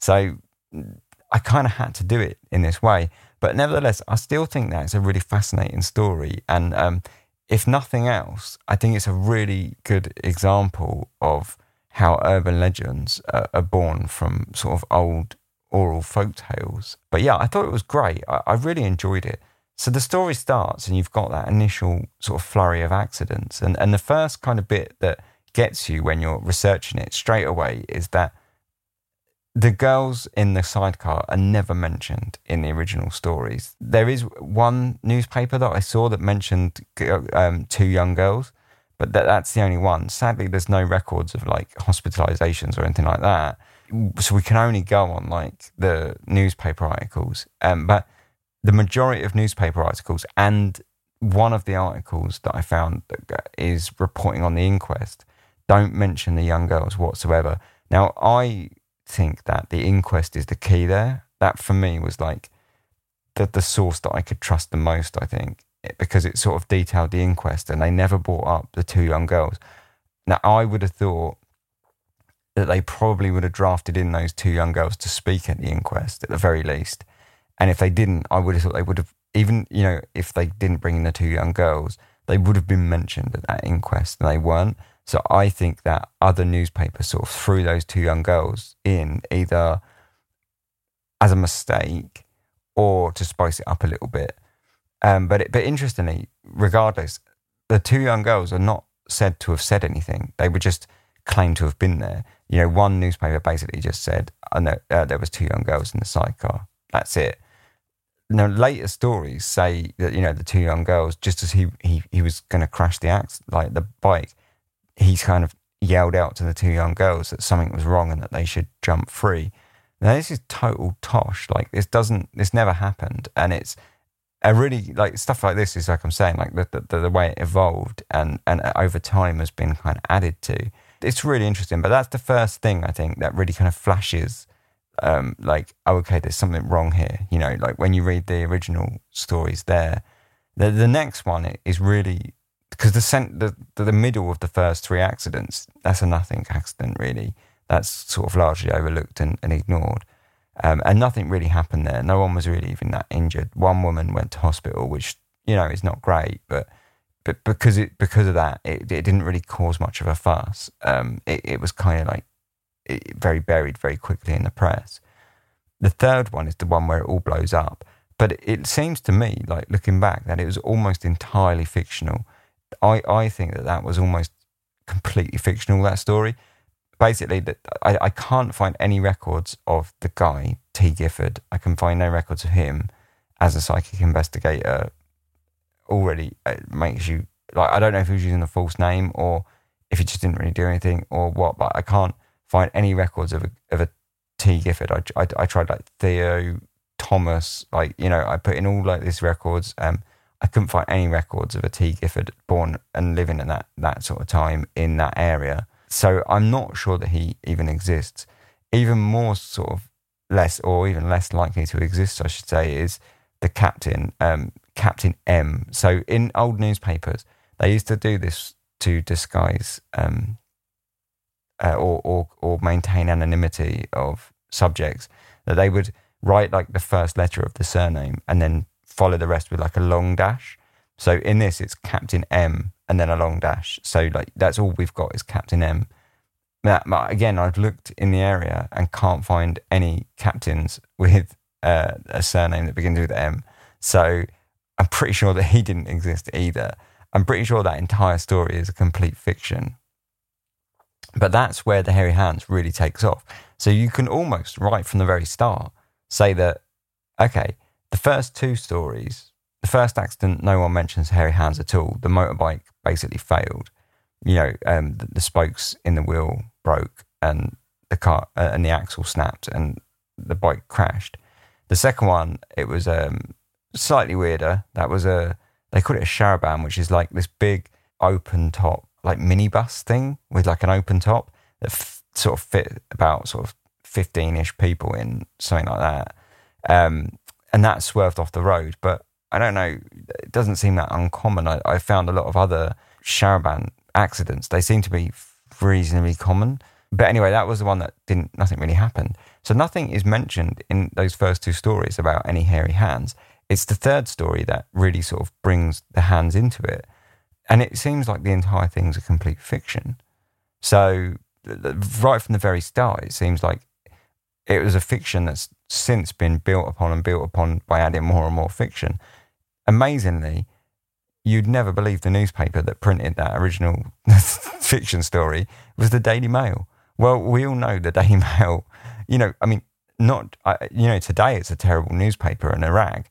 So I kind of had to do it in this way. But nevertheless, I still think that it's a really fascinating story. And um, if nothing else, I think it's a really good example of how urban legends uh, are born from sort of old oral folk tales. But yeah, I thought it was great. I, I really enjoyed it. So the story starts, and you've got that initial sort of flurry of accidents. And, and the first kind of bit that gets you when you're researching it straight away is that the girls in the sidecar are never mentioned in the original stories. There is one newspaper that I saw that mentioned um, two young girls, but that, that's the only one. Sadly, there's no records of like hospitalizations or anything like that. So we can only go on like the newspaper articles. Um, but the majority of newspaper articles and one of the articles that I found that is reporting on the inquest don't mention the young girls whatsoever. Now, I think that the inquest is the key there. That for me was like the, the source that I could trust the most, I think, because it sort of detailed the inquest and they never brought up the two young girls. Now, I would have thought that they probably would have drafted in those two young girls to speak at the inquest at the very least. And if they didn't, I would have thought they would have, even, you know, if they didn't bring in the two young girls, they would have been mentioned at that inquest and they weren't. So I think that other newspapers sort of threw those two young girls in either as a mistake or to spice it up a little bit. Um, but it, but interestingly, regardless, the two young girls are not said to have said anything. They were just claimed to have been there. You know, one newspaper basically just said, "I know uh, there was two young girls in the sidecar." That's it. Now, later stories say that you know the two young girls, just as he he, he was going to crash the axe, like the bike, he's kind of yelled out to the two young girls that something was wrong and that they should jump free. Now this is total tosh. Like this doesn't, this never happened, and it's a really like stuff like this is like I'm saying, like the the, the way it evolved and and over time has been kind of added to. It's really interesting, but that's the first thing I think that really kind of flashes. Um, like, oh, okay, there's something wrong here. You know, like when you read the original stories there, the the next one is really because the, cent- the the middle of the first three accidents that's a nothing accident really. That's sort of largely overlooked and, and ignored. Um, and nothing really happened there. No one was really even that injured. One woman went to hospital which you know is not great but but because it because of that it, it didn't really cause much of a fuss. Um, it, it was kind of like it, very buried very quickly in the press. The third one is the one where it all blows up. But it, it seems to me like looking back that it was almost entirely fictional I, I think that that was almost completely fictional, that story. Basically, that I, I can't find any records of the guy, T. Gifford. I can find no records of him as a psychic investigator. Already it makes you like, I don't know if he was using a false name or if he just didn't really do anything or what, but I can't find any records of a, of a T. Gifford. I, I, I tried like Theo, Thomas, like, you know, I put in all like these records. Um, I couldn't find any records of a T. Gifford born and living in that, that sort of time in that area. So I'm not sure that he even exists. Even more sort of less, or even less likely to exist, I should say, is the captain, um, Captain M. So in old newspapers, they used to do this to disguise um, uh, or, or, or maintain anonymity of subjects, that they would write like the first letter of the surname and then follow the rest with like a long dash. So in this, it's Captain M and then a long dash. So like that's all we've got is Captain M. That, again, I've looked in the area and can't find any captains with uh, a surname that begins with M. So I'm pretty sure that he didn't exist either. I'm pretty sure that entire story is a complete fiction. But that's where the hairy hands really takes off. So you can almost, right from the very start, say that, okay, the first two stories, the first accident, no one mentions hairy hands at all. The motorbike basically failed. You know, um, the, the, spokes in the wheel broke and the car uh, and the axle snapped and the bike crashed. The second one, it was um, slightly weirder. That was a they called it a charabanc, which is like this big open top, like minibus thing with like an open top that f- sort of fit about sort of fifteen ish people in something like that. Um, and that swerved off the road, but I don't know. It doesn't seem that uncommon. I, I found a lot of other charabanc accidents. They seem to be reasonably common. But anyway, that was the one that didn't. Nothing really happened. So nothing is mentioned in those first two stories about any hairy hands. It's the third story that really sort of brings the hands into it, and it seems like the entire thing's a complete fiction. So right from the very start, it seems like it was a fiction that's since been built upon and built upon by adding more and more fiction amazingly, you'd never believe the newspaper that printed that original fiction story was the Daily Mail. Well, we all know the Daily Mail, you know, I mean, not, you know, today it's a terrible newspaper and a rag,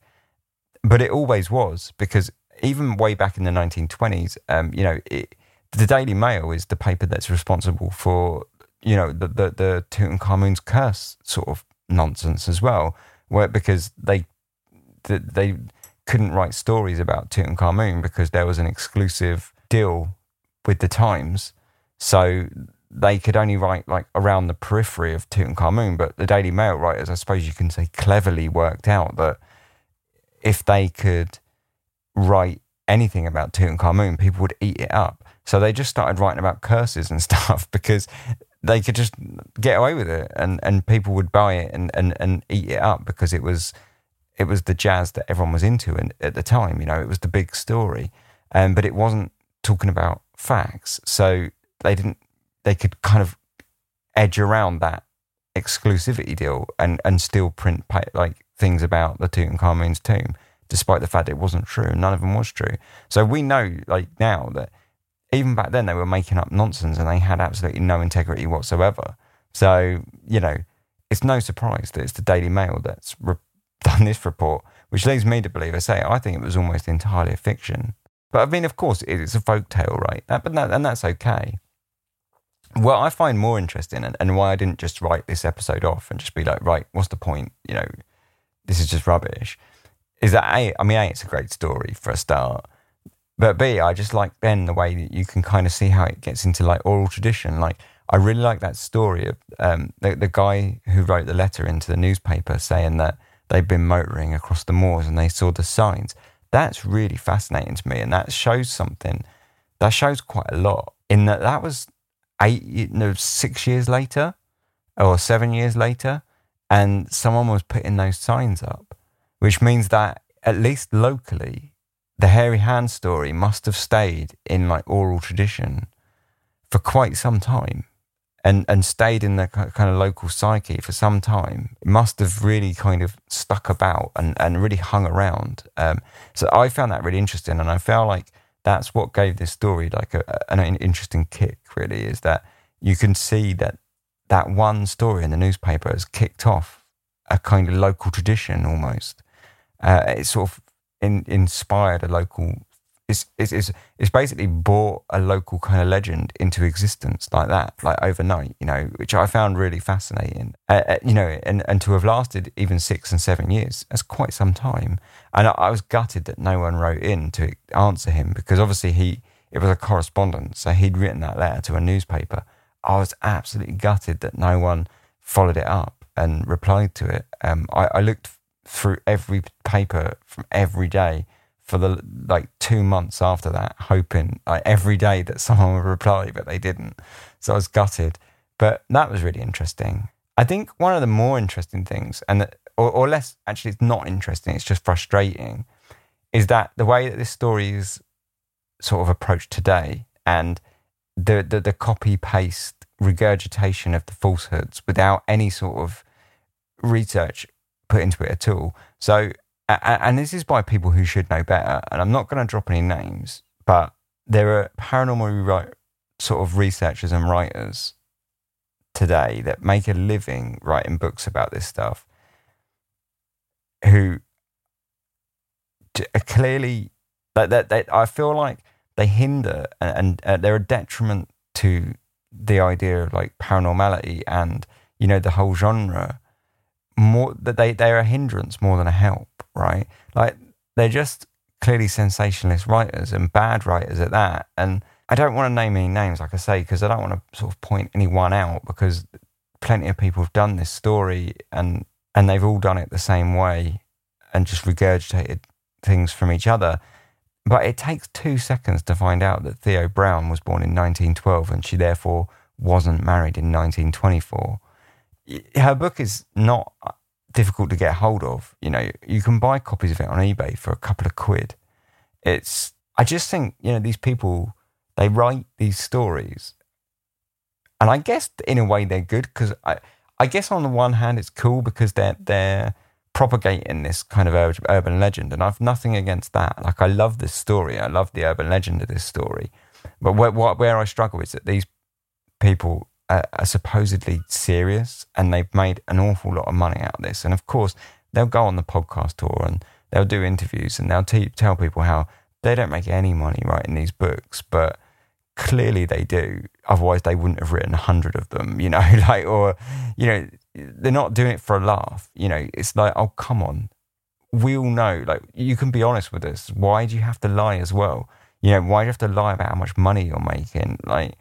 but it always was because even way back in the 1920s, um, you know, it, the Daily Mail is the paper that's responsible for, you know, the, the, the Tutankhamun's curse sort of nonsense as well, where because they, they, couldn't write stories about Tutankhamun because there was an exclusive deal with the Times. So they could only write like around the periphery of Tutankhamun. But the Daily Mail writers, I suppose you can say, cleverly worked out that if they could write anything about Tutankhamun, people would eat it up. So they just started writing about curses and stuff because they could just get away with it and, and people would buy it and, and, and eat it up because it was it was the jazz that everyone was into and at the time. You know, it was the big story, um, but it wasn't talking about facts. So they didn't. They could kind of edge around that exclusivity deal and and still print like things about the Tutankhamun's tomb, despite the fact it wasn't true. None of them was true. So we know, like now, that even back then they were making up nonsense and they had absolutely no integrity whatsoever. So you know, it's no surprise that it's the Daily Mail that's re- done this report, which leads me to believe, I say, I think it was almost entirely a fiction. But I mean, of course, it's a folk tale, right? That, but that, and that's okay. What I find more interesting, and, and why I didn't just write this episode off and just be like, right, what's the point? You know, this is just rubbish. Is that A, I mean, A, it's a great story for a start. But B, I just like Ben the way that you can kind of see how it gets into like oral tradition. Like, I really like that story of um, the, the guy who wrote the letter into the newspaper saying that they've been motoring across the moors and they saw the signs. That's really fascinating to me. And that shows something, that shows quite a lot in that that was eight, you know, six years later or seven years later. And someone was putting those signs up, which means that at least locally, the hairy hand story must have stayed in like oral tradition for quite some time and and stayed in the kind of local psyche for some time. It must have really kind of stuck about and, and really hung around. Um, so I found that really interesting, and I felt like that's what gave this story like a, an interesting kick. Really, is that you can see that that one story in the newspaper has kicked off a kind of local tradition almost. Uh, it sort of in, inspired a local it's, it's, it's, it's basically brought a local kind of legend into existence like that, like overnight, you know, which I found really fascinating. Uh, uh, you know, and, and to have lasted even six and seven years, that's quite some time. And I, I was gutted that no one wrote in to answer him because obviously he, it was a correspondence. So he'd written that letter to a newspaper. I was absolutely gutted that no one followed it up and replied to it. Um, I, I looked through every paper from every day for the like two months after that, hoping like, every day that someone would reply, but they didn't. So I was gutted. But that was really interesting. I think one of the more interesting things, and or, or less actually, it's not interesting. It's just frustrating. Is that the way that this story is sort of approached today, and the the, the copy paste regurgitation of the falsehoods without any sort of research put into it at all. So and this is by people who should know better. And I'm not going to drop any names, but there are paranormal right, sort of researchers and writers today that make a living writing books about this stuff who clearly that, that, that I feel like they hinder and, and uh, they're a detriment to the idea of like paranormality and you know the whole genre more that they they're a hindrance more than a help right? Like they're just clearly sensationalist writers and bad writers at that. And I don't want to name any names like I say because I don't want to sort of point anyone out because plenty of people have done this story and and they've all done it the same way and just regurgitated things from each other. But it takes two seconds to find out that Theo Brown was born in 1912 and she therefore wasn't married in 1924. Her book is not uh, difficult to get hold of. You know, you can buy copies of it on eBay for a couple of quid. It's, I just think, you know, these people, they write these stories. And I guess in a way they're good because I, I guess on the one hand it's cool because they're, they're, propagating this kind of urban legend. And I've nothing against that. Like, I love this story. I love the urban legend of this story. But where, where I struggle is that these people are, are supposedly serious and they've made an awful lot of money out of this. And of course, they'll go on the podcast tour and they'll do interviews and they'll t- tell people how they don't make any money writing these books, but clearly they do. Otherwise, they wouldn't have written a hundred of them, you know, like, or, you know, they're not doing it for a laugh. You know, it's like, oh, come on. We all know, like, you can be honest with us. Why do you have to lie as well? You know, why do you have to lie about how much money you're making? Like,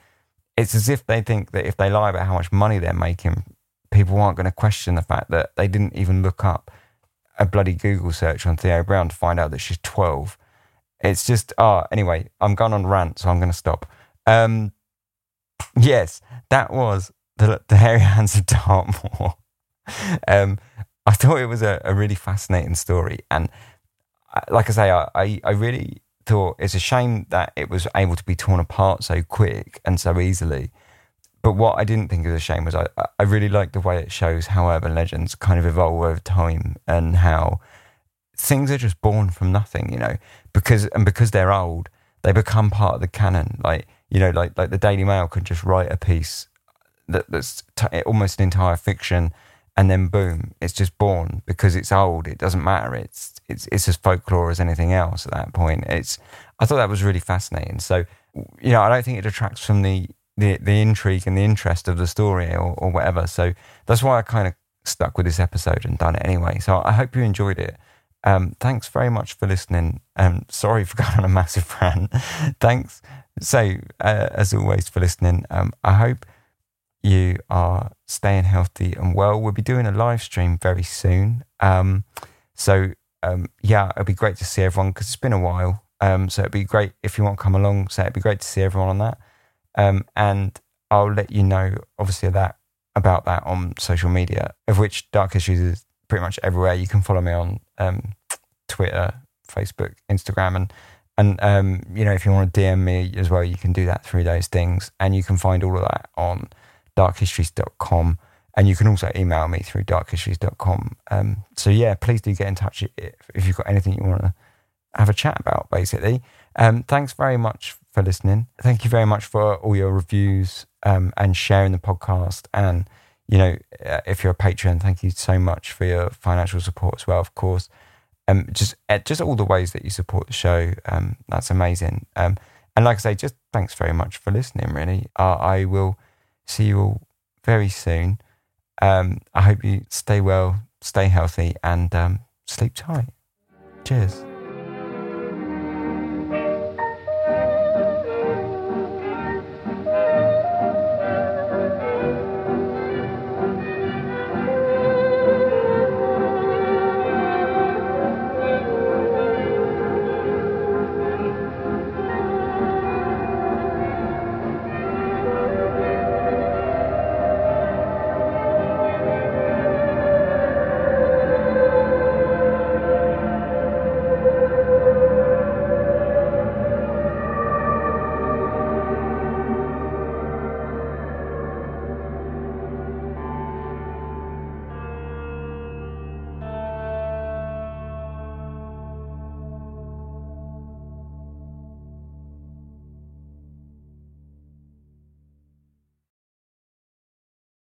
it's as if they think that if they lie about how much money they're making, people aren't going to question the fact that they didn't even look up a bloody Google search on Theo Brown to find out that she's 12. It's just, ah, oh, anyway, I'm going on rant, so I'm going to stop. Um, yes, that was the, the hairy hands of Dartmoor. um, I thought it was a, a, really fascinating story, and uh, like I say, I, I really thought it's a shame that it was able to be torn apart so quick and so easily. But what I didn't think was a shame was I, I really like the way it shows how urban legends kind of evolve over time and how things are just born from nothing, you know, because and because they're old, they become part of the canon. Like you know, like like the Daily Mail could just write a piece that, that's t- almost an entire fiction, and then boom, it's just born because it's old. It doesn't matter. It's it's it's as folklore as anything else at that point. It's I thought that was really fascinating. So you know, I don't think it detracts from the the, the intrigue and the interest of the story or, or whatever. So that's why I kind of stuck with this episode and done it anyway. So I hope you enjoyed it. Um, thanks very much for listening. Um, sorry for going on a massive rant. thanks so, uh, as always, for listening. Um, I hope you are staying healthy and well. We'll be doing a live stream very soon. Um, so, um, yeah, it'd be great to see everyone because it's been a while. Um, so, it'd be great if you want to come along. So, it'd be great to see everyone on that. Um, and I'll let you know, obviously, that about that on social media, of which Dark Histories is pretty much everywhere. You can follow me on um, Twitter, Facebook, Instagram, and and um, you know, if you want to DM me as well, you can do that through those things, and you can find all of that on darkhistories.com. And you can also email me through darkhistories.com. Um, so yeah, please do get in touch if, if you've got anything you want to have a chat about, basically. Um, thanks very much for listening. Thank you very much for all your reviews um, and sharing the podcast. And, you know, uh, if you're a patron, thank you so much for your financial support as well, of course um, just uh, just all the ways that you support the show. Um, that's amazing. Um, and like I say, just thanks very much for listening. Really, uh, I will see you all very soon. Um, I hope you stay well, stay healthy, and um, sleep tight. Cheers.